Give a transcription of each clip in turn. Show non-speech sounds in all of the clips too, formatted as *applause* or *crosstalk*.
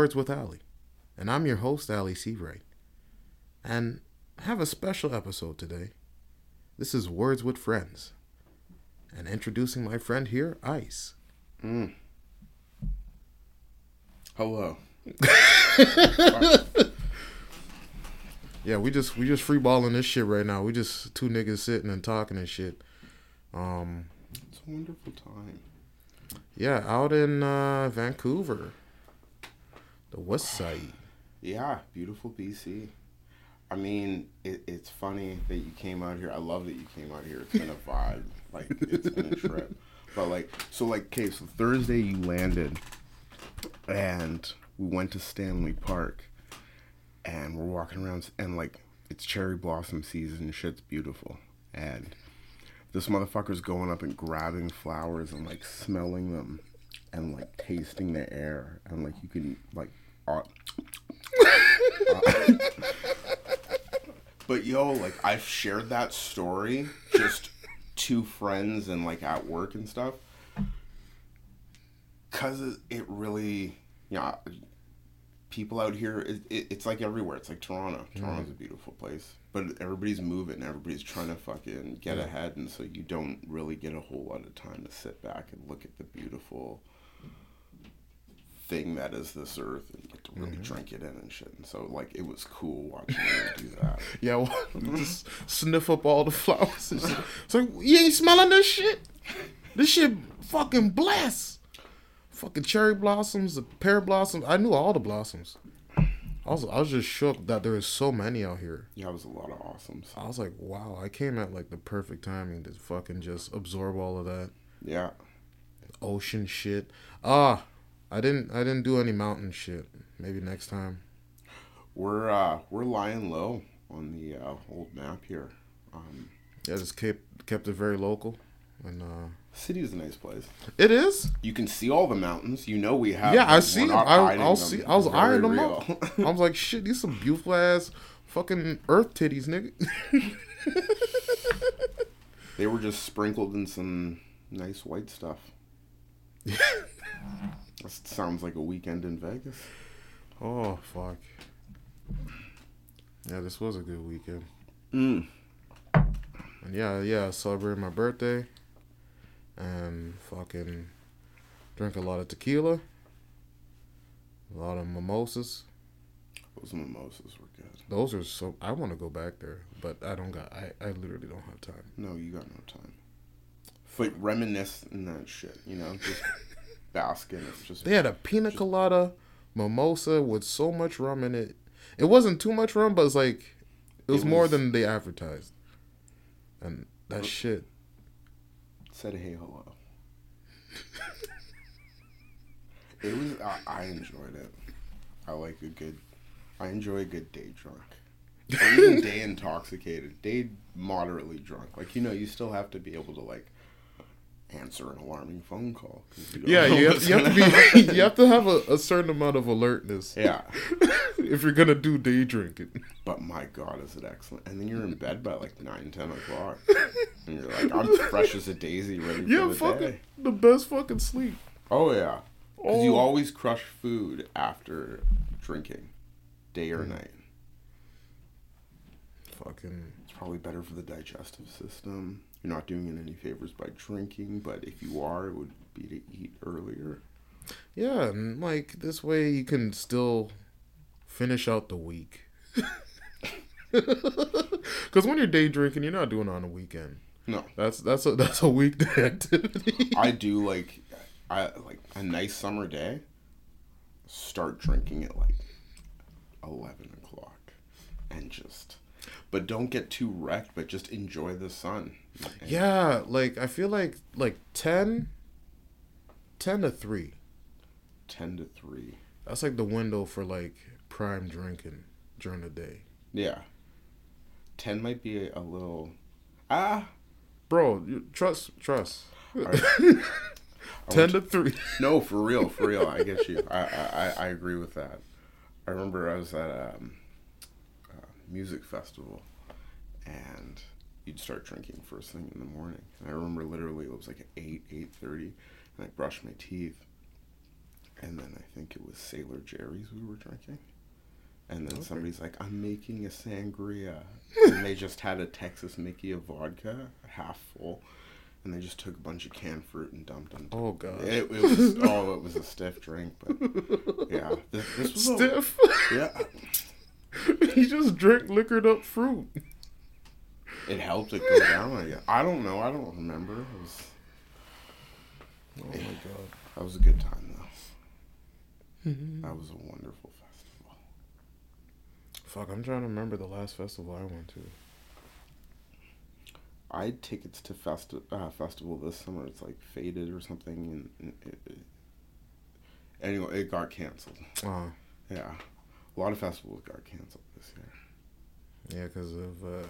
welcome. This is Words with Ali, and I'm your host, Ali Seawright. And I have a special episode today. This is Words with Friends, and introducing my friend here, Ice. Mm. Hello. *laughs* Yeah, we just we just freeballing this shit right now. We just two niggas sitting and talking and shit. Um, It's a wonderful time. yeah, out in uh, Vancouver, the West Side. Yeah, beautiful BC. I mean, it, it's funny that you came out here. I love that you came out here. It's been a vibe. *laughs* Like, it's been a trip. But, like, so, like, okay, so Thursday you landed and we went to Stanley Park and we're walking around and, like, it's cherry blossom season and shit's beautiful. And this motherfucker's going up and grabbing flowers and, like, smelling them and, like, tasting the air. And, like, you can, like, uh, But yo, like I've shared that story just to friends and like at work and stuff. Cause it, really, yeah, people out here, it, it, it's like everywhere. It's like Toronto. Toronto's a beautiful place, but everybody's moving. Everybody's trying to fucking get ahead, and so you don't really get a whole lot of time to sit back and look at the beautiful thing that is this earth and like to really drink it in and shit. And so like it was cool watching them do that. *laughs* Yeah, well, *laughs* *laughs* just sniff up all the flowers. And shit. Like you ain't smelling this shit. This shit fucking bless. Fucking cherry blossoms, the pear blossoms. I knew all the blossoms. I was I was just shook that there is so many out here. Yeah, it was a lot of awesomes. I was like, wow, I came at like the perfect timing to fucking just absorb all of that Yeah. ocean shit. Ah, I didn't I didn't do any mountain shit. Maybe next time. We're uh we're lying low on the uh, old map here. Um Yeah, just kept kept it very local, and uh, city is a nice place. it is. You can see all the mountains. You know we have Yeah, I see them. I, I'll them. see. I was eyeing them real. up. *laughs* I was like, shit, these some beautiful ass fucking earth titties, nigga. they were just sprinkled in some nice white stuff. *laughs* That sounds like a weekend in Vegas. oh fuck. Yeah, this was a good weekend. Mm. And yeah, yeah, I celebrated my birthday, and fucking drink a lot of tequila, a lot of mimosas. Those mimosas were good. Those are so. I want to go back there, but I don't got. I, I literally don't have time. No, you got no time. But reminisce and that shit, you know, just *laughs* basking. It's just They had a pina colada mimosa with so much rum in it. It wasn't too much rum, but it's like it was, It more than they advertised. And that shit. said hey hello. it was I, I enjoyed it. I like a good I enjoy a good day drunk. Or even *laughs* day intoxicated. Day moderately drunk. Like you know, you still have to be able to like answer an alarming phone call. you Yeah, you have, you have to be. *laughs* *laughs* You have to have a, a certain amount of alertness. Yeah. *laughs* if you're gonna do day drinking. But my god, is it excellent. And then you're in bed by like 9, 10 o'clock. And you're like, I'm fresh as a daisy ready Yeah, for the fucking day. the best fucking sleep. Oh yeah, because you Oh. always crush food after drinking, day or mm. night. Fucking It's probably better for the digestive system. You're not doing it any favors by drinking, but if you are, it would be to eat earlier. yeah, and like this way you can still finish out the week. *laughs* Because when you're day drinking, you're not doing it on a weekend. No, That's that's a that's a weekday *laughs* activity. I do like, I like a nice summer day. Start drinking at like eleven o'clock, and just, but don't get too wrecked. But just enjoy the sun. And- Yeah, like I feel like like 10 10 to 3. ten to three. That's like the window for like prime drinking during the day. Yeah. Ten might be a, little. Ah. Bro, you, trust trust. Alright. *laughs* 10 to 3. *laughs* No, for real, for real. I get you. I, I, I- agree with that. I remember I was at um, music festival, and you'd start drinking first thing in the morning. And I remember literally it was like eight, eight thirty, and I brushed my teeth, and then I think it was Sailor Jerry's we were drinking. And then Okay. somebody's like, I'm making a sangria. *laughs* and they just had a Texas Mickey of vodka, half full. And they just took a bunch of canned fruit and dumped into Oh god. it. It was, *laughs* oh, it was a stiff drink. But yeah, this, this was a- Stiff. yeah, *laughs* he just drank liquored up fruit. it helped it go down. I guess. I don't know. I don't remember. It was, Oh my god. that was a good time, though. Mm-hmm. That was a wonderful festival. Fuck, I'm trying to remember the last festival I went to. I had tickets to festi- uh, festival this summer. It's like faded or something, and, and it, it, anyway, it got canceled. Oh, Yeah, a lot of festivals got canceled this year. yeah, because of uh,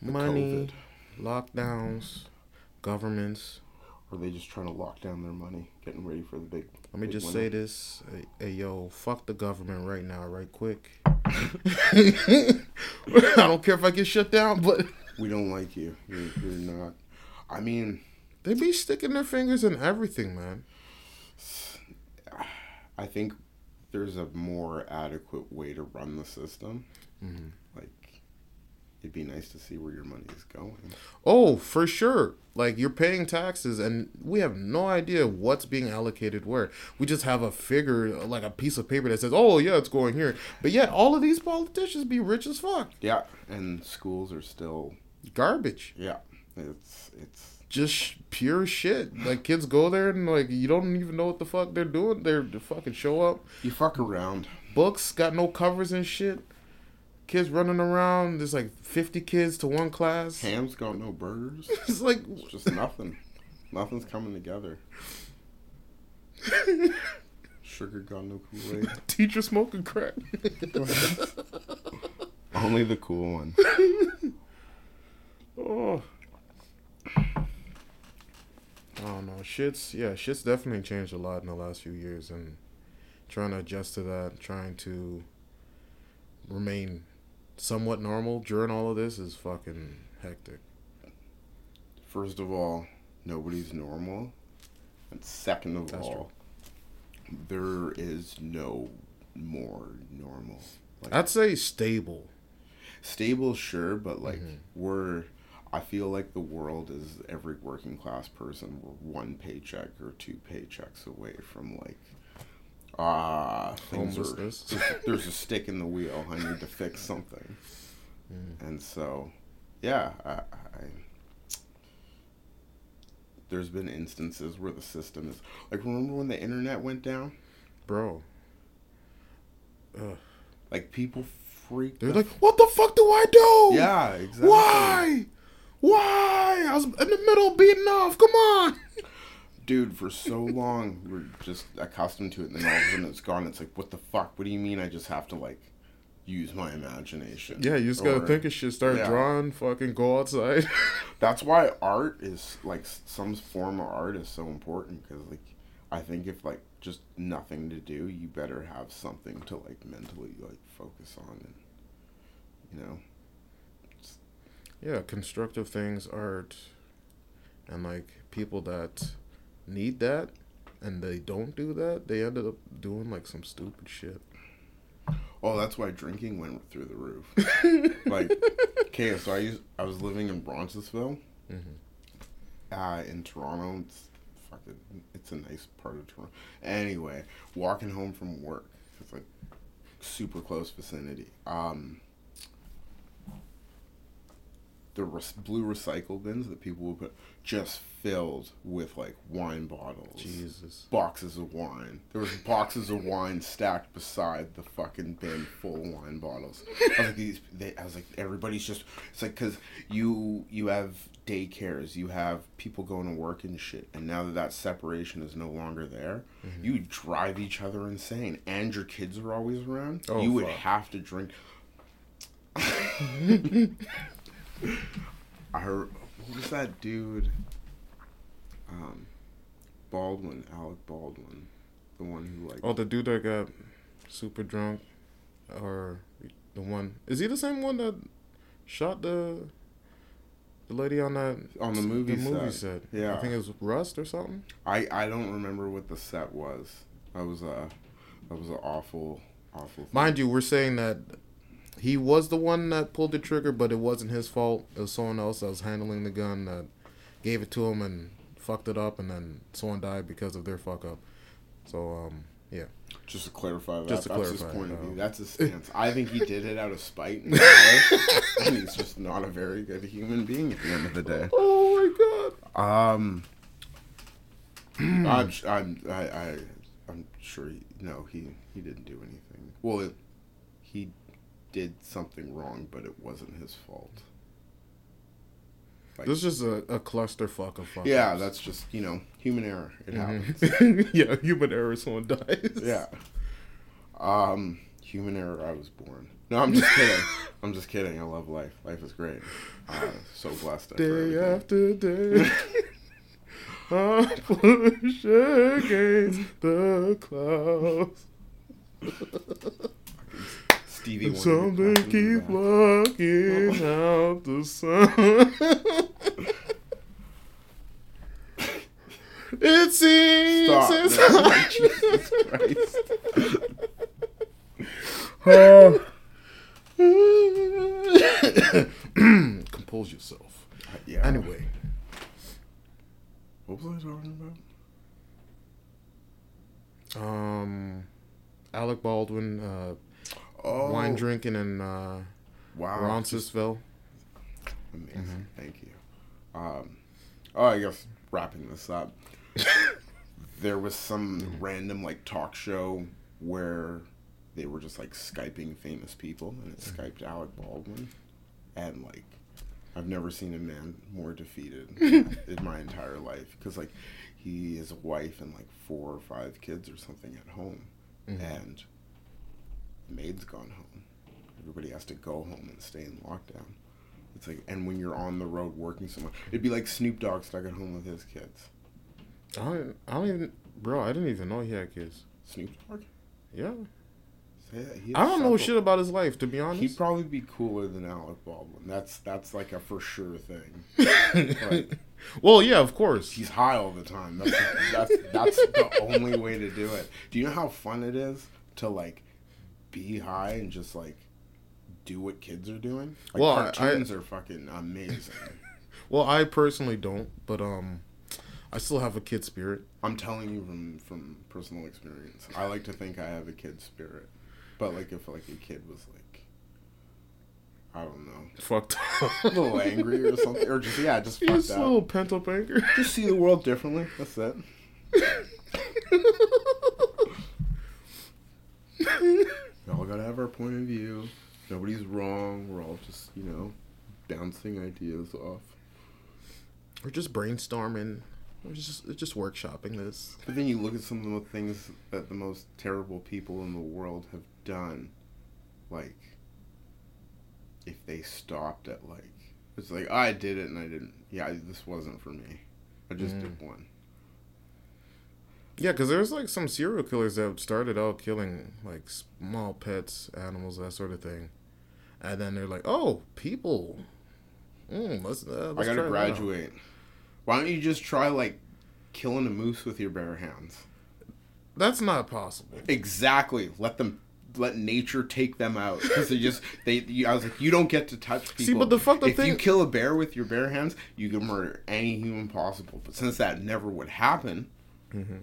money, lockdowns, governments. Or they just trying to lock down their money, getting ready for the big. Let me big just winter. say this. Hey, hey, yo, fuck the government right now, right quick. *laughs* *laughs* I don't care if I get shut down, but *laughs* We don't like you. You're, you're not. I mean, they be sticking their fingers in everything, man. I think there's a more adequate way to run the system. Mhm. Like, it'd be nice to see where your money is going. Oh, for sure. Like you're paying taxes, and we have no idea what's being allocated where. We just have a figure, like a piece of paper that says, "Oh, yeah, it's going here." But yet, all of these politicians be rich as fuck. Yeah, and schools are still. Garbage. Yeah, it's it's Just pure shit. Like kids go there and like you don't even know what the fuck they're doing. They're they fucking show up. you fuck around. Books got no covers and shit. Kids running around. There's like 50 kids to one class. Ham's got no burgers. *laughs* It's like It's just nothing. Nothing's coming together. *laughs* Sugar got no Kool Aid. *laughs* teacher smoking crack. Only the cool one. Oh. I don't know. Shit's yeah, shit's definitely changed a lot in the last few years and trying to adjust to that, trying to remain somewhat normal during all of this is fucking hectic. First of all, nobody's normal. And second of That's all, there is no more normal. Like, I'd say stable. stable, sure, but like Mhm. we're. I feel like the world is every working class person. We're one paycheck or two paychecks away from like, ah, things are. *laughs* There's, there's a stick in the wheel. I need to fix something, Mm. and so, yeah, I, I. There's been instances where the system is like. Remember when the internet went down? Bro. Ugh. Like people freaked. They're the like, what the fuck do I do? Yeah, exactly. Why? Why? I was in the middle beating off. Come on. Dude, for so long we're just accustomed to it, and then all of a sudden it's gone. It's like, what the fuck? What do you mean? I just have to like use my imagination? Yeah, you just gotta Or- think of shit. Start Yeah. drawing. Fucking go outside. *laughs* That's why art is like some form of art is so important because like I think if like just nothing to do, you better have something to like mentally like focus on, and you know. Yeah, constructive things, art, and like people that need that and they don't do that, they ended up doing like some stupid shit. Oh, that's why drinking went through the roof. *laughs* like, okay, so I used I was living in Roncesvalles, Mhm. uh, in Toronto. It's fucking, it's a nice part of Toronto. Anyway, walking home from work, it's like super close vicinity. Um, the res- blue recycle bins that people would put just filled with like wine bottles Jesus. boxes of wine. There was boxes of wine stacked beside the fucking bin full of wine bottles. I was like, these. They, I was like, everybody's just. It's like because you you have daycares, you have people going to work and shit, and now that that separation is no longer there, Mm-hmm. you drive each other insane, and your kids are always around. Oh, you would have to drink. *laughs* *laughs* I heard. What was that dude? Um, Baldwin, Alec Baldwin, the one who like. Oh, the dude that got super drunk, or the one is he the same one that shot the The lady on that on the movie the set. movie set. Yeah. I think it was Rust or something. I I don't remember what the set was. That was a that was an awful awful. Thing. Mind you, we're saying that he was the one that pulled the trigger, but it wasn't his fault. It was someone else that was handling the gun that gave it to him and fucked it up, and then someone died because of their fuck up. So, um, yeah. Just to clarify that, Just to that's his point of view. That's his *laughs* stance. I think he did it out of spite, and, *laughs* and he's just not a very good human being at the end of the day. Oh my god. Um, I'm, I'm, I, I, I'm sure. He, no, he, he didn't do anything. Well, it, he did something wrong, but it wasn't his fault. Like, This is just a, a clusterfuck of fuck. yeah, that's just you know human error. It happens. Mhm. *laughs* yeah, human error. Someone dies. Yeah. Um, human error. I was born. No, I'm just kidding. *laughs* I'm just kidding. I love life. Life is great. Uh, so blessed. Day after day, I *laughs* push against the clouds. Stevie Wonder Something keep blocking out the sun. it seems Stop. No, Jesus Christ. *laughs* Compose yourself. Yeah. Anyway, What was I talking about? um, Alec Baldwin, uh, Oh, wine drinking in uh, Wow. Roncesvalles. Amazing. Mm-hmm. Thank you. Um, oh, I guess wrapping this up, *laughs* there was some random like talk show where they were just like skyping famous people, and it Mm-hmm. skyped Alec Baldwin, and like I've never seen a man more defeated *laughs* in my entire life because like he has a wife and like four or five kids or something at home, Mhm. and the maid's gone home. Everybody has to go home and stay in lockdown. It's like, and when you're on the road working somewhere, it'd be like Snoop Dogg stuck at home with his kids. I don't, I don't even, bro. I didn't even know he had kids. Snoop Dogg? Yeah, Yeah, he I don't know shit about his life to be honest. He'd probably be cooler than Alec Baldwin. That's that's like a for sure thing. Like, *laughs* well, yeah, of course. he's high all the time. That's that's that's the only way to do it. Do you know how fun it is to like be high and just like do what kids are doing? Like Well, I- cartoons are fucking amazing. *laughs* Well, I personally don't, but um, I still have a kid spirit. I'm telling you from from personal experience. I like to think I have a kid spirit, but like if like a kid was like, I don't know, Fucked up. a little angry or *laughs* something, or just yeah, just Just fucked a little pent up anger. *laughs* Just see the world differently. That's it. We all gotta have our point of view. Nobody's wrong. We're all just you know bouncing ideas off. We're just brainstorming. We're just just workshopping this. But then you look at some of the things that the most terrible people in the world have done, like if they stopped at like it's like I did it and I didn't. Yeah, this wasn't for me. I just Mm. did one. Yeah, because there's like some serial killers that started out killing like small pets, animals, that sort of thing, and then they're like, "Oh, people, mm, let's, uh, I let's gotta that out." graduate. Why don't you just try like killing a moose with your bare hands? That's not possible. Exactly. Let them. Let nature take them out because they just they. You, I was like, you don't get to touch people. See, but the fucked up if you kill a bear with your bare hands, you can murder any human possible. But since that never would happen, Mhm.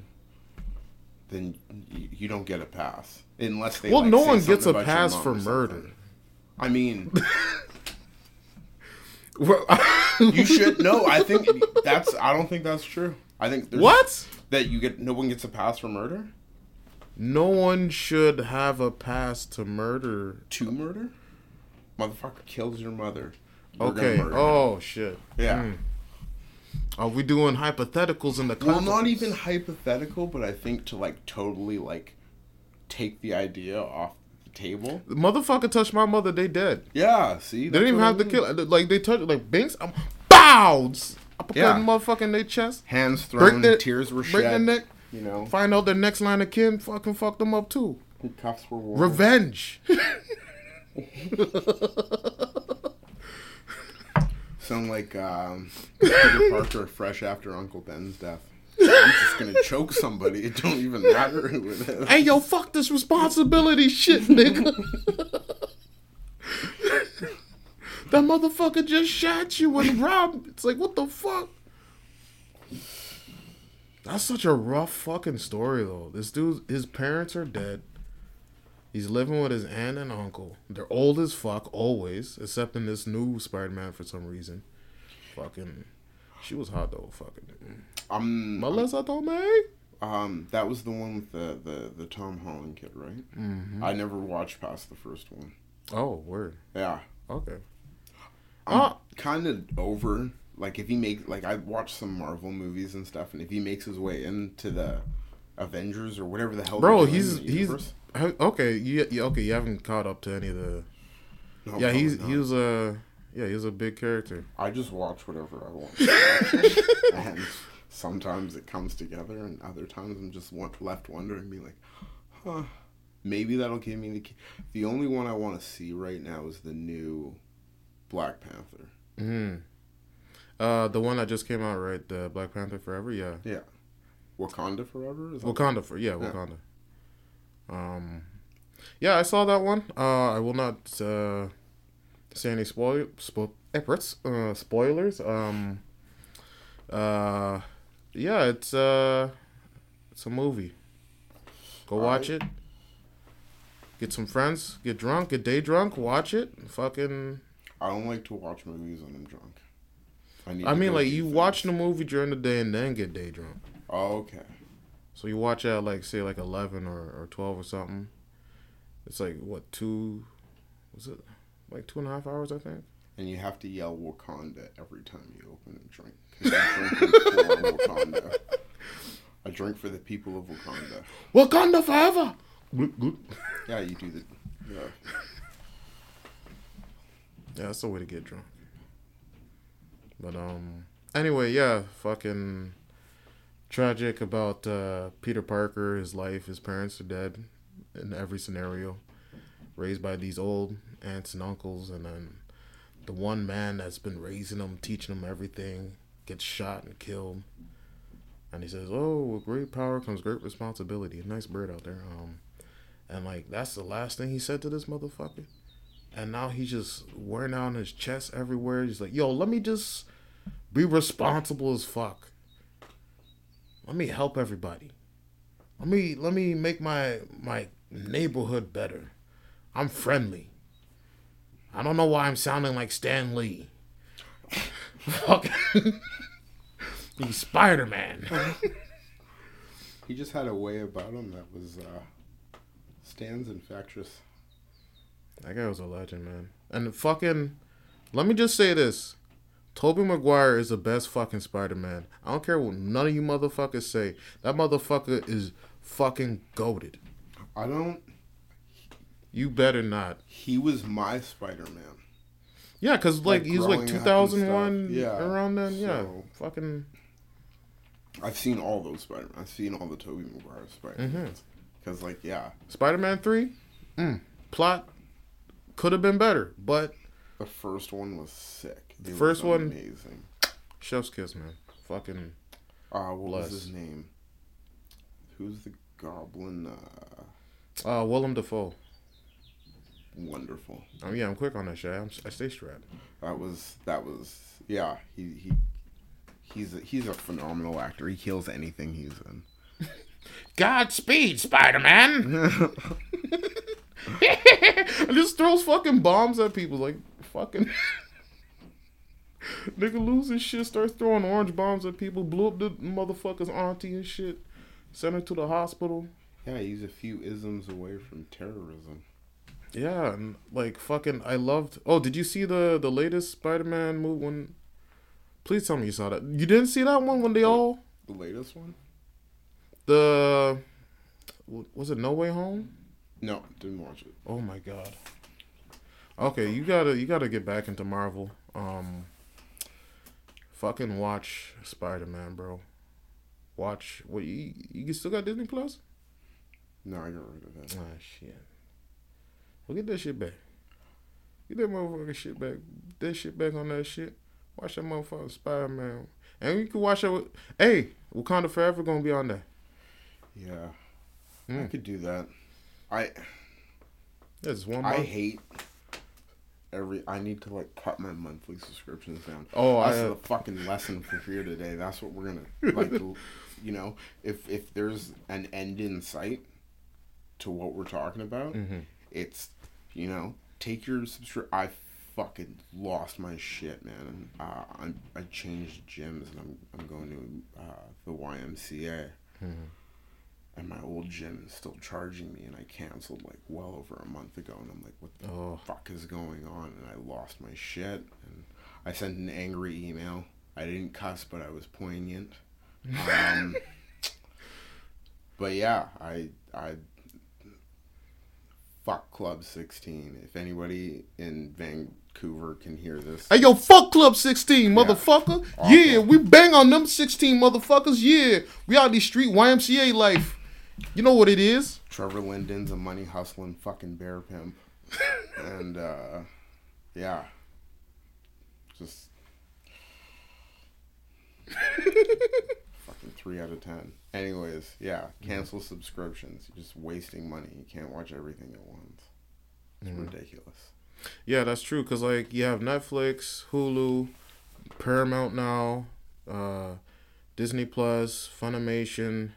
Then you, don't get a pass unless they. Well, like, no one gets a pass for murder. I mean, *laughs* Well, *laughs* you should no. I think that's. I don't think that's true. I think there's, what? that you get. No one gets a pass for murder. No one should have a pass to murder. To murder, motherfucker kills your mother. You're Okay. Oh shit. Yeah. Mm. Are we doing hypotheticals in the Well, not even hypothetical, but I think to like totally like take the idea off the table. The motherfucker touched my mother. They dead. Yeah, see, They didn't even have to kill. Like they touched like Binks. I'm bows. I put Yeah. that motherfucker in their chest. Hands thrown, their tears were break their shed. neck. You know, Find out their next line of kin. Fucking fuck them up too. cuffs were worn. Revenge. *laughs* *laughs* sound like um, Peter Parker fresh after Uncle Ben's death. I'm just gonna choke somebody. It don't even matter who it is. Hey yo, fuck this responsibility shit, nigga. that motherfucker just shot you and robbed. It's like what the fuck. That's such a rough fucking story though. This dude, his parents are dead. He's living with his aunt and uncle. They're old as fuck always, except in this new Spider-Man for some reason. Fucking, she was hot though. Fucking, Um, Melissa Tomei. um, that was the one with the the, the Tom Holland kid, right? Mm-hmm. I never watched past the first one. Oh, word. Yeah, Okay. I'm Ah. kind of over. Like if he makes like I watch some Marvel movies and stuff, and if he makes his way into the Avengers or whatever the hell, Bro, he's he's universe- okay. You, you okay? You haven't caught up to any of the. No, yeah, he's probably he was a yeah he was a big character. I just watch whatever I want, *laughs* and sometimes it comes together, and other times I'm just left wondering, be like, huh, maybe that'll give me the. key. The only one I want to see right now is the new Black Panther. Mm. Uh, the one that just came out, right? The Black Panther Forever. Yeah, Yeah. Wakanda Forever. Is Wakanda for yeah Yeah. Um, yeah, I saw that one. Uh, I will not uh say any spoil spo- efforts, uh, spoilers. Um, uh, yeah, it's uh, it's a movie. Go watch it. Get some friends, get drunk, get day drunk, watch it. Fucking I don't like to watch movies when I'm drunk. I need. I mean, like you things. watch the movie during the day and then get day drunk. Oh, okay. So you watch at like say like eleven or, or twelve or something. It's like what two? Was it like two and a half hours? I think. And you have to yell Wakanda every time you open a drink. Wakanda. I drink for the people of Wakanda. Wakanda forever. Yeah, you do the. Yeah. Yeah, that's the way to get drunk. But um, anyway, yeah, fucking tragic about uh, Peter Parker. His life, his parents are dead in every scenario. Raised by these old aunts and uncles, and then the one man that's been raising him, teaching him everything, gets shot and killed. And he says, "Oh, with great power comes great responsibility." A nice bird out there. Um, and like that's the last thing he said to this motherfucker. And now he's just wearing out on his chest everywhere. He's like, "Yo, let me just be responsible as fuck. Let me help everybody. Let me let me make my my neighborhood better. I'm friendly. I don't know why I'm sounding like Stan Lee. Fuck. *laughs* He's Spider Man. *laughs* He just had a way about him that was uh, stands infectious. That guy was a legend, man. And fucking, let me just say this: Tobey Maguire is the best fucking Spider Man. I don't care what none of you motherfuckers say. That motherfucker is fucking goaded. I don't. You better not. He was my Spider Man. Yeah, cause like, Like, he was like growing up and 2001. Yeah, around then. Yeah, so- fucking. I've seen all those Spider Man. I've seen all the Tobey Maguire Spider Mm-hmm. Because, like, yeah, Spider Man three, mm, plot could have been better, but the first one was sick. It First one- amazing. chef's kiss, man. Fucking Uh, what Bless. was his name? Who's the Goblin? Uh, uh, Willem Dafoe. wonderful. Oh yeah, I'm quick on that shit. I'm, I stay strapped. That was that was yeah. He he he's a, he's a phenomenal actor. He kills anything he's in. *laughs* Godspeed, Spider Man. *laughs* *laughs* just throws fucking bombs at people like fucking *laughs* nigga loses shit, starts throwing orange bombs at people, blew up the motherfucker's auntie and shit, sent her to the hospital. Yeah, he's a few isms away from terrorism. Yeah, and like fucking, I loved. Oh, did you see the the latest Spider Man movie? When, please tell me you saw that. You didn't see that one when they all The latest one? the was it No Way Home? No, didn't watch it. Oh my god. Okay, you gotta you gotta get back into Marvel. Um, fucking watch Spider Man, bro. Watch what you you still got Disney Plus? No, I got rid of it. Ah shit. Well, get that shit back. Get that motherfucking shit back. That shit back on that shit. Watch that motherfucker Spider Man, and you can watch it. With, hey, Wakanda Forever gonna be on there. Yeah, I Mm. could do that. I There's one. I hate every. I need to like cut my monthly subscriptions down. Oh, I that's have- the fucking lesson for here today. That's what we're gonna like. *laughs* you know, if if there's an end in sight to what we're talking about, Mhm. it's you know take your subscription. I fucking lost my shit, man. Uh, I'm I changed gyms and I'm I'm going to uh, the YMCA. Mhm. And my old gym is still charging me, and I canceled like well over a month ago. And I'm like, "What the Oh, fuck is going on?" And I lost my shit. And I sent an angry email. I didn't cuss, but I was poignant. Um, *laughs* but yeah, I I fuck Club 16. If anybody in Vancouver can hear this, Hey yo, fuck Club 16, motherfucker. Awful. Yeah, we bang on them 16 motherfuckers. Yeah, we out these street YMCA life. You know what it is? Trevor Linden's a money hustling fucking bear pimp. and uh yeah. Just *laughs* fucking three out of ten. Anyways, yeah, cancel subscriptions. You're just wasting money. You can't watch everything at once. It's ridiculous. Yeah, that's true. Cause like you have Netflix, Hulu, Paramount now, uh, Disney Plus, Funimation,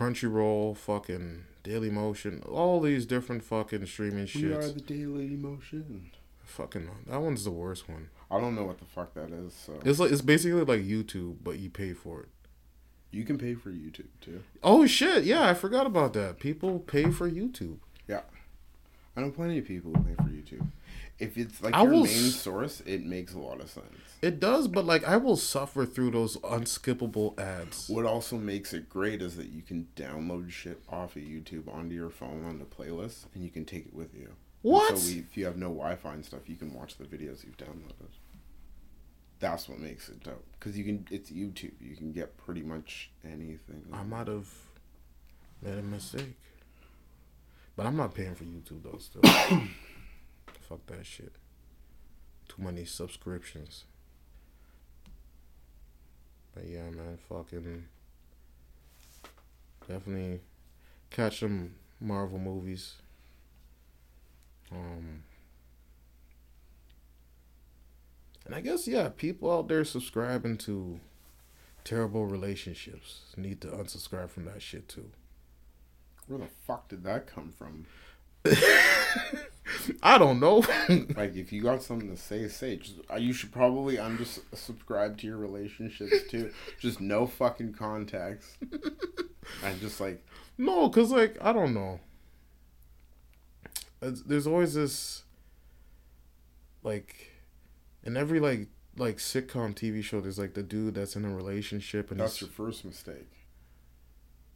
Crunchyroll, fucking Daily Motion, all these different fucking streaming We are the Daily Motion. Fucking that one's the worst one. I don't know what the fuck that is, so It's like it's basically like YouTube, but you pay for it. you can pay for YouTube too. Oh shit! Yeah, I forgot about that. People pay for YouTube. Yeah, I know plenty of people who pay for YouTube. If it's like I your main s- source, it makes a lot of sense. It does, but like I will suffer through those unskippable ads. What also makes it great is that you can download shit off of YouTube onto your phone on the playlist, and you can take it with you. And What? So we, if you have no Wi-Fi and stuff, you can watch the videos you've downloaded. That's what makes it dope. Because you can, it's YouTube. You can get pretty much anything. I might have made a mistake, but I'm not paying for YouTube though. Still, *coughs* fuck that shit. Too many subscriptions. But yeah, man, fucking definitely catch some Marvel movies. Um, and I guess yeah, people out there subscribing to terrible relationships need to unsubscribe from that shit too. Where the fuck did that come from? *laughs* I don't know. *laughs* Like, if you got something to say, say. Just, uh, you should probably unsubscribe to your relationships too. Just no fucking context. *laughs* and just like, no, cause like I don't know. It's- There's always this, like, in every like like sitcom TV show, there's like the dude that's in a relationship and That's your first mistake.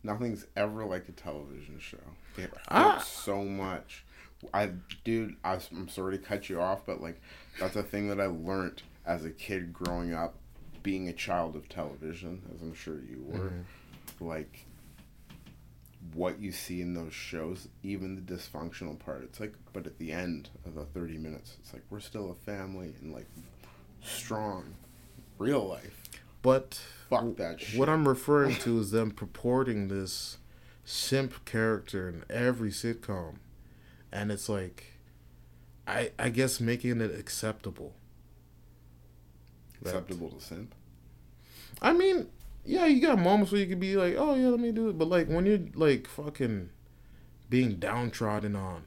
Nothing's ever like a television show. It hurts Ah. so much. I, dude, I, am sorry to cut you off, but like, that's a thing that I learned as a kid growing up, being a child of television, as I'm sure you were. Mm-hmm. Like, what you see in those shows, even the dysfunctional part, it's like, but at the end of the 30 minutes, it's like we're still a family and like strong, real life. but Fuck that shit. what I'm referring to is them purporting this simp character in every sitcom, and it's like, I I guess making it acceptable. Acceptable to simp. I mean, yeah, you got moments where you could be like, oh yeah, let me do it, but like when you're like fucking being downtrodden on,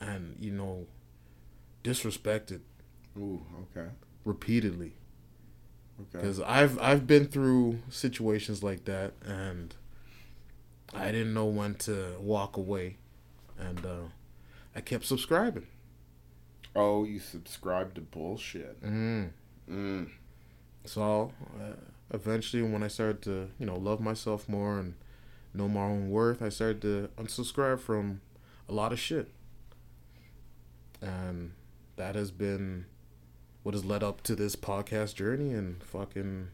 and you know, disrespected Ooh, okay, repeatedly, okay. because I've I've been through situations like that, and I didn't know when to walk away, and uh, I kept subscribing. Oh, you subscribe to bullshit. Mm. Mm. So uh, eventually, when I started to, you know, love myself more and know my own worth, I started to unsubscribe from a lot of shit. And that has been what has led up to this podcast journey and fucking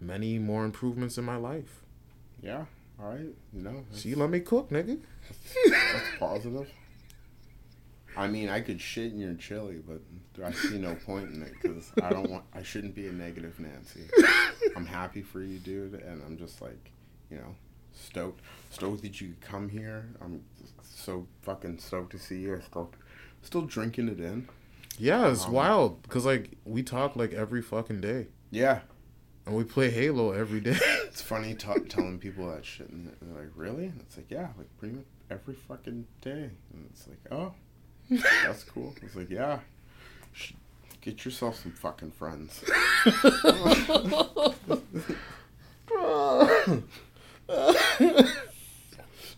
many more improvements in my life. Yeah. All right. You know, See, let me cook, nigga. *laughs* that's positive. I mean, I could shit in your chili, but I see no point in it because I don't want. I shouldn't be a negative Nancy. I'm happy for you, dude, and I'm just like, you know, stoked, stoked that you could come here. I'm so fucking stoked to see you. Still, still drinking it in. Yeah, it's Um, wild because like we talk like every fucking day, Yeah, and we play Halo every day. *laughs* it's funny t- telling people that shit, and they're like, really? And it's like, yeah, like pretty much every fucking day, and it's like, oh, that's cool. It's like, yeah, get yourself some fucking friends. *laughs*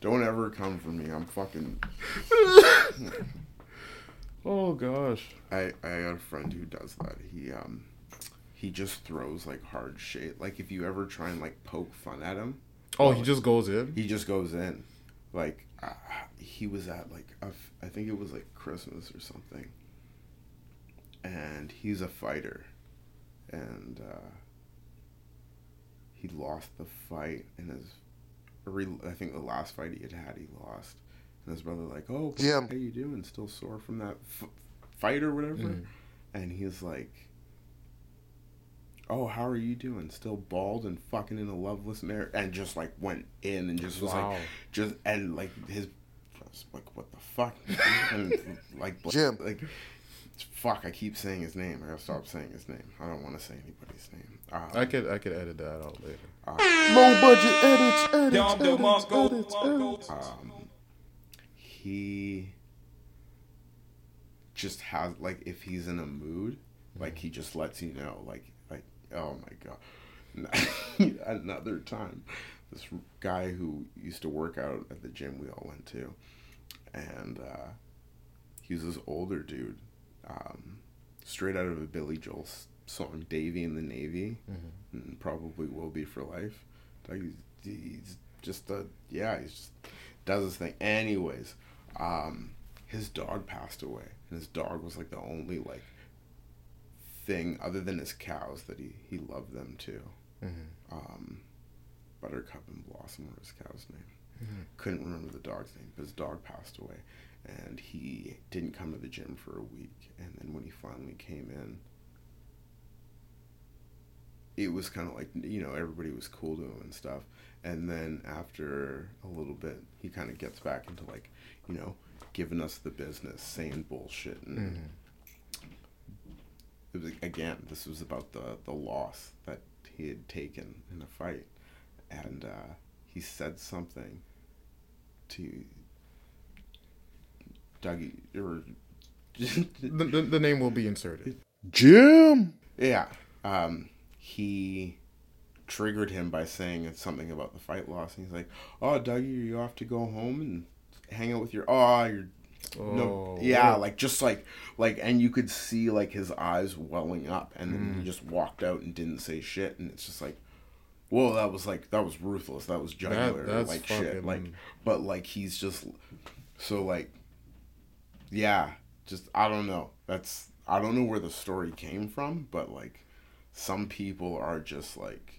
Don't ever come for me. I'm fucking. oh gosh. I I got a friend who does that. He um, he just throws like hard shit. Like if you ever try and like poke fun at him, Oh, he just goes in. he just goes in. Like uh, he was at like a I think it was like Christmas or something. And he's a fighter, and uh, he lost the fight, and his, I think the last fight he had had, he lost. And his brother like, oh, Yeah. how you doing? Still sore from that f- fight or whatever? Mm. And he's like, oh, how are you doing? Still bald and fucking in a loveless marriage, and just like went in and just was Wow. like, just and like his, just like what the fuck, and *laughs* like Jim. like. Fuck! I keep saying his name. I gotta stop saying his name. I don't want to say anybody's name. Uh, I could I could edit that out later. Low budget edits, edits, Dom edits, DeMarco, edits, Marco. edits. um, he just has like if he's in a mood, like he just lets you know, like like oh my god. *laughs* Another time, this guy who used to work out at the gym we all went to, and uh, he was this older dude, um, straight out of a Billy Joel song, "Davy in the Navy," and probably will be for life. He's, he's just a yeah, he's just does his thing. Anyways, um, his dog passed away, and his dog was like the only like thing other than his cows that he he loved them too. Mhm. Um, Buttercup and Blossom were his cow's name. Mhm. Couldn't remember the dog's name, but his dog passed away, and he didn't come to the gym for a week. And then when he finally came in, it was kind of like you know everybody was cool to him and stuff. And then after a little bit, he kind of gets back into like you know giving us the business, saying bullshit, and Mhm. It was again this was about the the loss that he had taken in a fight and uh, he said something to Dougie or *laughs* The, the, the name will be inserted. Jim. yeah um, he triggered him by saying something about the fight loss and he's like oh Dougie are you off to go home and hang out with your oh you're no Oh, yeah what? like just like like and you could see like his eyes welling up and then Mm. he just walked out and didn't say shit and it's just like whoa that was like that was ruthless that was jugular that's like shit like but like he's just so like yeah just i don't know that's i don't know where the story came from but like some people are just like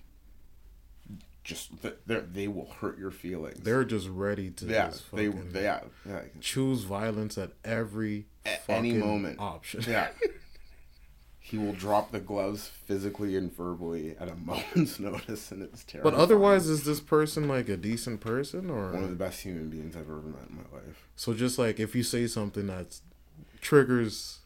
just they they will hurt your feelings They're just ready to yeah they, they yeah, yeah choose violence at every At any moment. option. Yeah. *laughs* he will drop the gloves physically and verbally at a *laughs* moment's notice, and it's terrible. But otherwise, is this person like a decent person, or one of the best human beings I've ever met in my life. so just like if you say something that triggers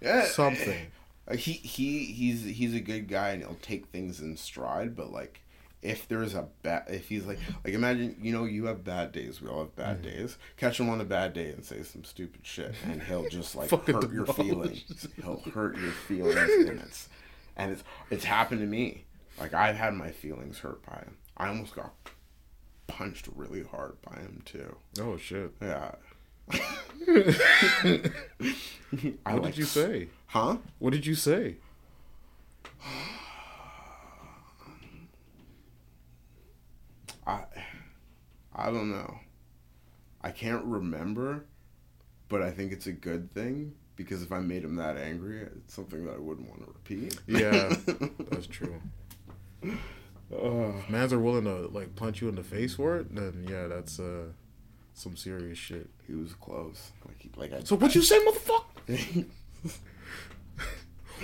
Yeah, something, Uh, he he he's he's a good guy, and he'll take things in stride. But like, if there's a bad, if he's like like imagine you know you have bad days, we all have bad Mm-hmm. days. Catch him on a bad day and say some stupid shit, and he'll just like hurt your feelings. He'll hurt your feelings, and it's and it's it's happened to me. Like I've had my feelings hurt by him. I almost got punched really hard by him too. oh shit! Yeah. *laughs* *laughs* I What like- did you say? Huh? What did you say? *sighs* *sighs* *sighs* I I don't know. I can't remember, but I think it's a good thing because if I made him that angry, it's something that I wouldn't want to repeat. Yeah, *laughs* that's true. Ugh. If mans are willing to like punch you in the face for it, then yeah, that's uh, some serious shit. He was close. Like, he, like I. So what you say, motherfucker? *laughs*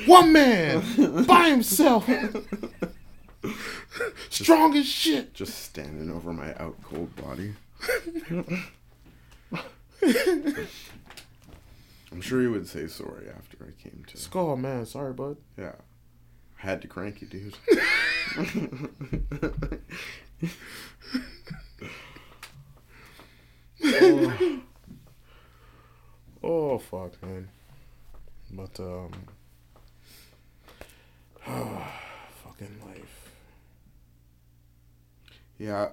One man by himself, *laughs* *laughs* strong as shit. just standing over my out cold body. *laughs* I'm sure he would say sorry after I came to. Skull, man. Sorry, bud. Yeah. I had to crank you, dude. *laughs* oh. oh fuck, man. But um, Oh, *sighs* fucking life. Yeah.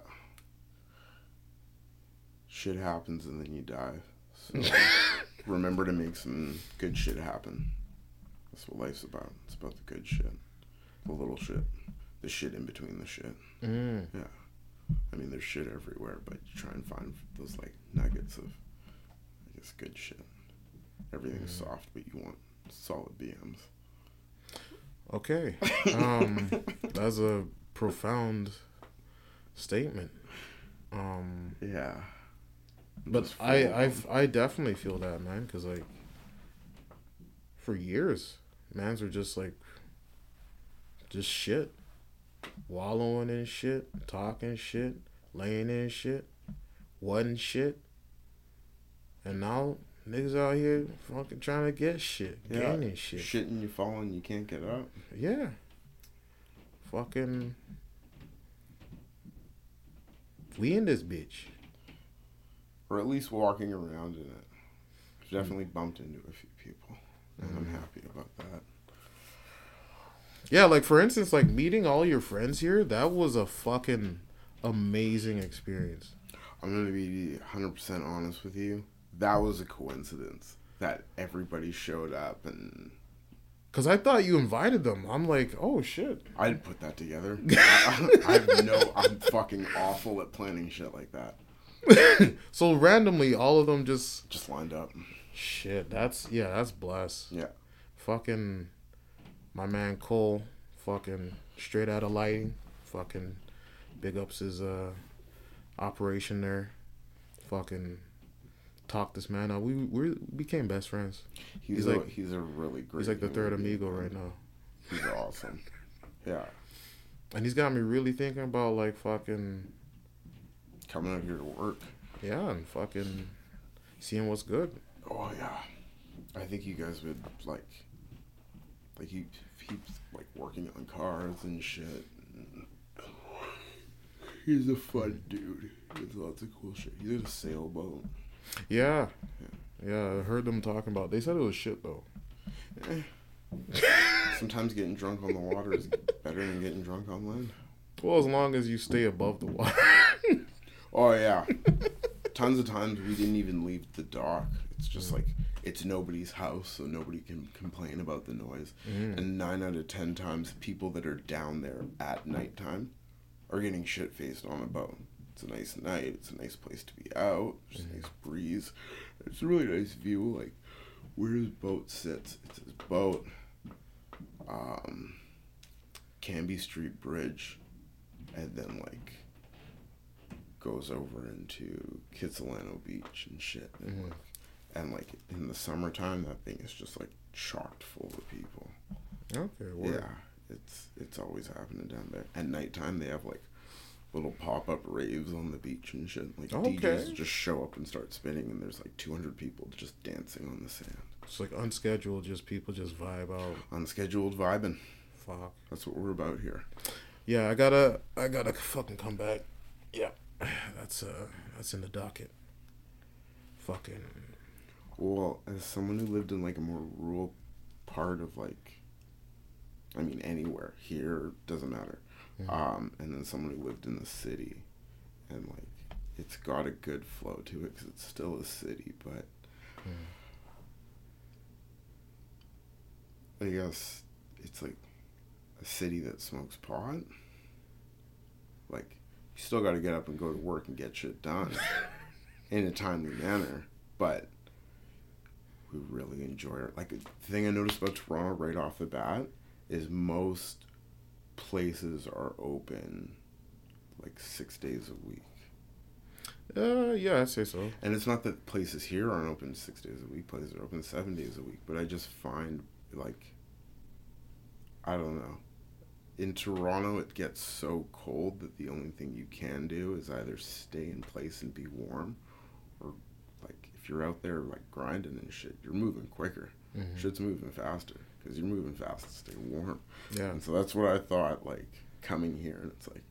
Shit happens and then you die. So *laughs* remember to make some good shit happen. That's what life's about. It's about the good shit. The little shit. The shit in between the shit. Mm. Yeah. I mean, there's shit everywhere, but you try and find those like nuggets of, I guess, good shit. Everything's soft, but you want solid BMs. Okay. *laughs* Um, that's a profound statement. Um, Yeah. but I, I've, I definitely feel that, man, because like for years, mans are just like just shit, wallowing in shit, talking shit, laying in shit, wasn't shit, and now niggas out here fucking trying to get shit, Yeah. gaining shit. Shit and you fall and you can't get up. Yeah. Fucking. We in this bitch. Or at least walking around in it. I've definitely bumped into a few people. And I'm happy about that. Yeah, like for instance, like meeting all your friends here, that was a fucking amazing experience. I'm going to be 100% honest with you. That was a coincidence that everybody showed up and Cause I thought you invited them. I'm like, oh shit. I didn't put that together. I, *laughs* I have no. I'm fucking awful at planning shit like that. *laughs* So randomly, all of them just Just lined up. shit. That's yeah, that's blessed. Yeah. Fucking my man Cole, fucking straight out of lighting, fucking big ups his uh operation there. Fucking talked this man up. We we became best friends. He's, He's a, like- he's a really great. He's like the third amigo right now. He's awesome. Yeah. And he's got me really thinking about like fucking Coming out here to work. yeah, and fucking seeing what's good. Oh yeah. I think you guys would like. Like he he's like working on cars and shit. He's a fun dude. He does lots of cool shit. He did a sailboat. Yeah. Yeah, I heard them talking about they said it was shit though. *laughs* Sometimes getting drunk on the water is better than getting drunk on land. Well, as long as you stay above the water. Oh yeah. *laughs* Tons of times we didn't even leave the dock. It's just like it's nobody's house, so nobody can complain about the noise. Mm. And nine out of ten times, people that are down there at nighttime are getting shit faced on a boat. It's a nice night. It's a nice place to be out. There's a nice breeze. It's a really nice view. Like where his boat sits. It's his boat. Um, Cambie Street Bridge, and then like goes over into Kitsilano Beach and shit. And, like, and like in the summertime, that thing is just like chocked full of people. okay, word. Yeah, it's it's always happening down there. At nighttime, they have like little pop up raves on the beach and shit. Like Okay. DJs just show up and start spinning, and there's like 200 people just dancing on the sand. It's like unscheduled, just people just vibe out. Unscheduled vibing. Fuck. That's what we're about here. Yeah, I gotta I gotta fucking come back. Yeah. *sighs* That's uh that's in the docket. Fucking Well, as someone who lived in like a more rural part of like, I mean anywhere here doesn't matter, um, and then someone who lived in the city, and like it's got a good flow to it because it's still a city, but I guess it's like a city that smokes pot. Like you still got to get up and go to work and get shit done *laughs* in a timely manner, but we really enjoy it. Like the thing I noticed about Toronto right off the bat is most places are open like six days a week. Uh, yeah, I'd say so. And it's not that places here aren't open six days a week. Places are open seven days a week. But I just find like I don't know. In Toronto, it gets so cold that the only thing you can do is either stay in place and be warm, or like if you're out there like grinding and shit, you're moving quicker. Mhm. Shit's moving faster because you're moving fast to stay warm. Yeah. And so that's what I thought, like, coming here, and it's like,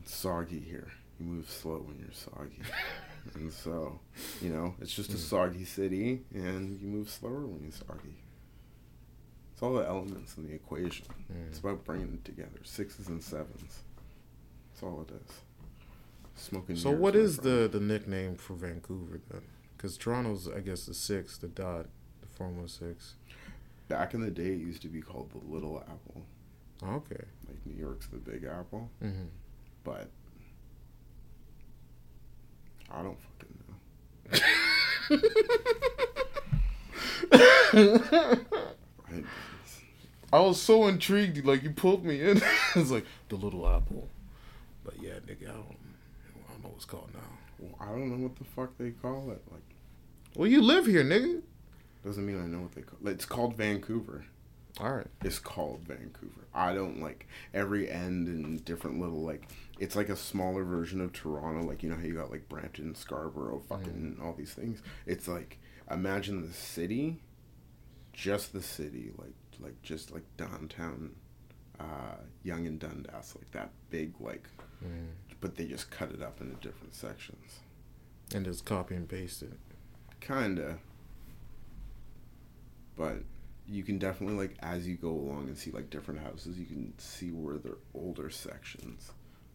it's soggy here. You move slow when you're soggy. *laughs* and so, you know, it's just a hmm. soggy city, and you move slower when you're soggy. It's all the elements in the equation. Hmm. It's about bringing it together. Sixes and sevens. That's all it is. Smoking. So what is the the nickname for Vancouver then? Because Toronto's, I guess, the six, the dot, the Formula Six. Back in the day, it used to be called the Little Apple. Okay. Like New York's the Big Apple. hmm But I don't fucking know. *laughs* I, I was so intrigued, like you pulled me in. *laughs* it's like the Little Apple, but yeah, nigga, I don't, I don't know what's called now. well, I don't know what the fuck they call it. Like, Well, you live here, nigga. Doesn't mean I know what they call. It's called Vancouver. All right. It's called Vancouver. I don't like every end and different little like. It's like a smaller version of Toronto. Like you know how you got like Brampton, Scarborough, fucking all these things. It's like imagine the city, just the city, like like just like downtown, uh, Yonge and Dundas, like that big like. Mm. But they just cut it up into different sections. And just copy and paste it. Kinda. But you can definitely like as you go along and see like different houses, you can see where the older sections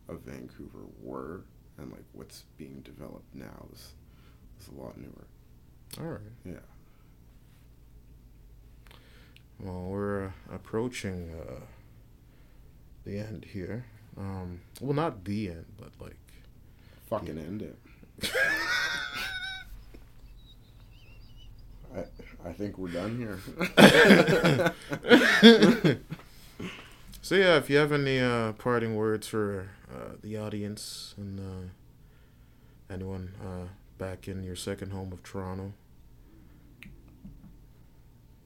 of Vancouver were and like what's being developed now is is a lot newer. All right. Yeah. Well, we're uh, approaching uh, the end here. Um, well, not the end, but like. Fucking end it. *laughs* I I think we're done here. *laughs* So yeah, if you have any uh, parting words for uh, the audience and uh, anyone uh, back in your second home of Toronto,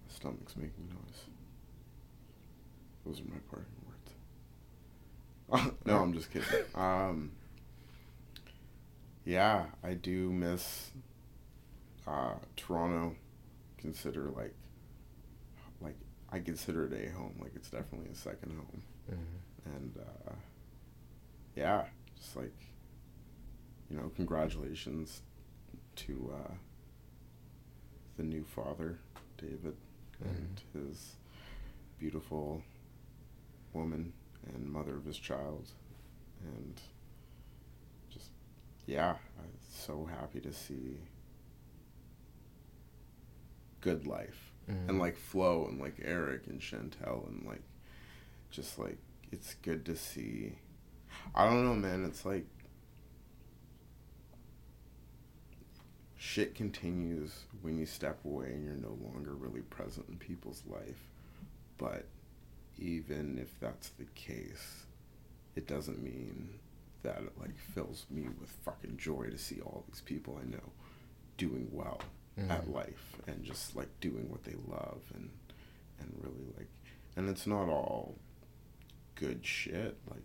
Stomach's making noise. Those are my parting words. *laughs* no, I'm just kidding. *laughs* Um, yeah, I do miss uh, Toronto. Consider like, like I consider it a home. Like it's definitely a second home. Mhm. And uh, yeah, just like you know, congratulations to uh, the new father, David and his beautiful woman and mother of his child and just yeah i'm so happy to see good life Mhm. and like flo and like eric and chantel and like just like it's good to see i don't know man it's like shit continues when you step away and you're no longer really present in people's life. But even if that's the case, it doesn't mean that it like fills me with fucking joy to see all these people I know doing well at Mhm. life and just like doing what they love and and really like and it's not all good shit like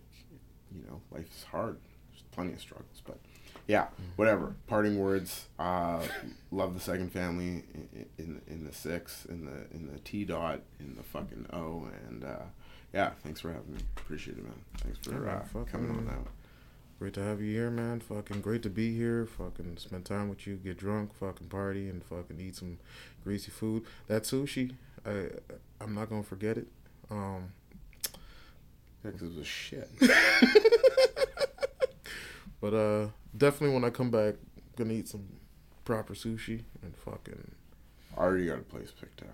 you know life's hard. There's plenty of struggles but yeah whatever. Parting words uh love the second family in, in in the six in the in the t dot in the fucking o and uh yeah thanks for having me. Appreciate it man. Thanks for uh, coming on out Great to have you here, man. Fucking great to be here. Fucking spend time with you, get drunk, fucking party, and fucking eat some greasy food. That sushi, I I'm not gonna forget it. Um, yeah, 'cause it was shit *laughs* but uh, definitely when I come back, gonna eat some proper sushi and fucking I already got a place picked out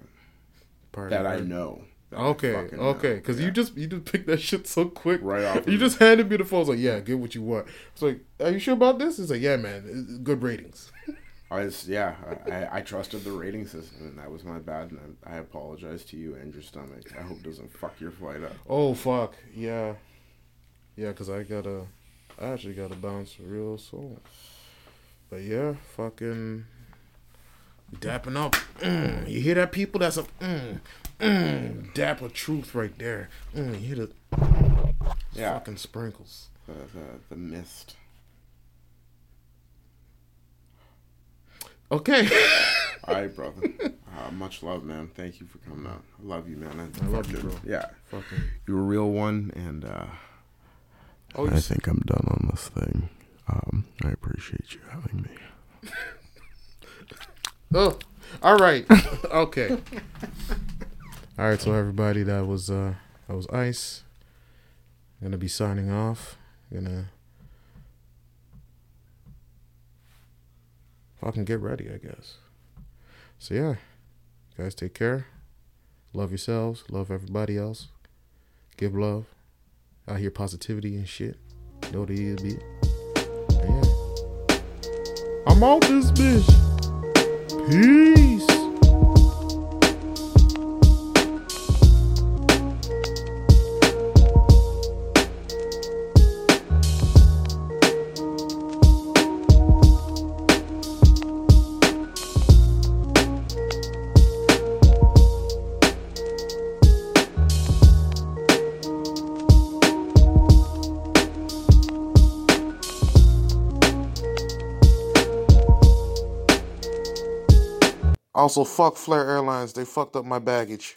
party. that I know Okay, okay, because Yeah. you just you just picked that shit so quick. right off You just handed me the phone. I was like, "Yeah, get what you want." It's like, "Are you sure about this?" It's like, "Yeah, man, good ratings." *laughs* I was, yeah, I, I, trusted the rating system, and that was my bad, and I, I apologize to you and your stomach. I hope it doesn't fuck your flight up. Oh fuck, yeah, yeah, because I gotta, I actually gotta bounce real soon. But yeah, fucking dapping up. Mm, you hear that, people? That's a mm, mm, dap of truth right there. Mm, you hear the Yeah. fucking sprinkles. The, the, the mist. Okay. *laughs* All right, brother. Uh, much love, man. Thank you for coming out. I love you, man. I love you, bro. Yeah, fucking. you're a real one, and uh, Oh, I think I'm done on this thing. Um, I appreciate you having me. *laughs* oh, all right. *laughs* okay. *laughs* All right, so everybody, that was uh that was Ice. Gonna be signing off. Gonna fucking get ready, I guess. So yeah, guys, take care. Love yourselves. Love everybody else. Give love. I hear positivity and shit. Know what it is, be. Yeah, I'm out this bitch. Peace. Also, fuck Flair Airlines. They fucked up my baggage.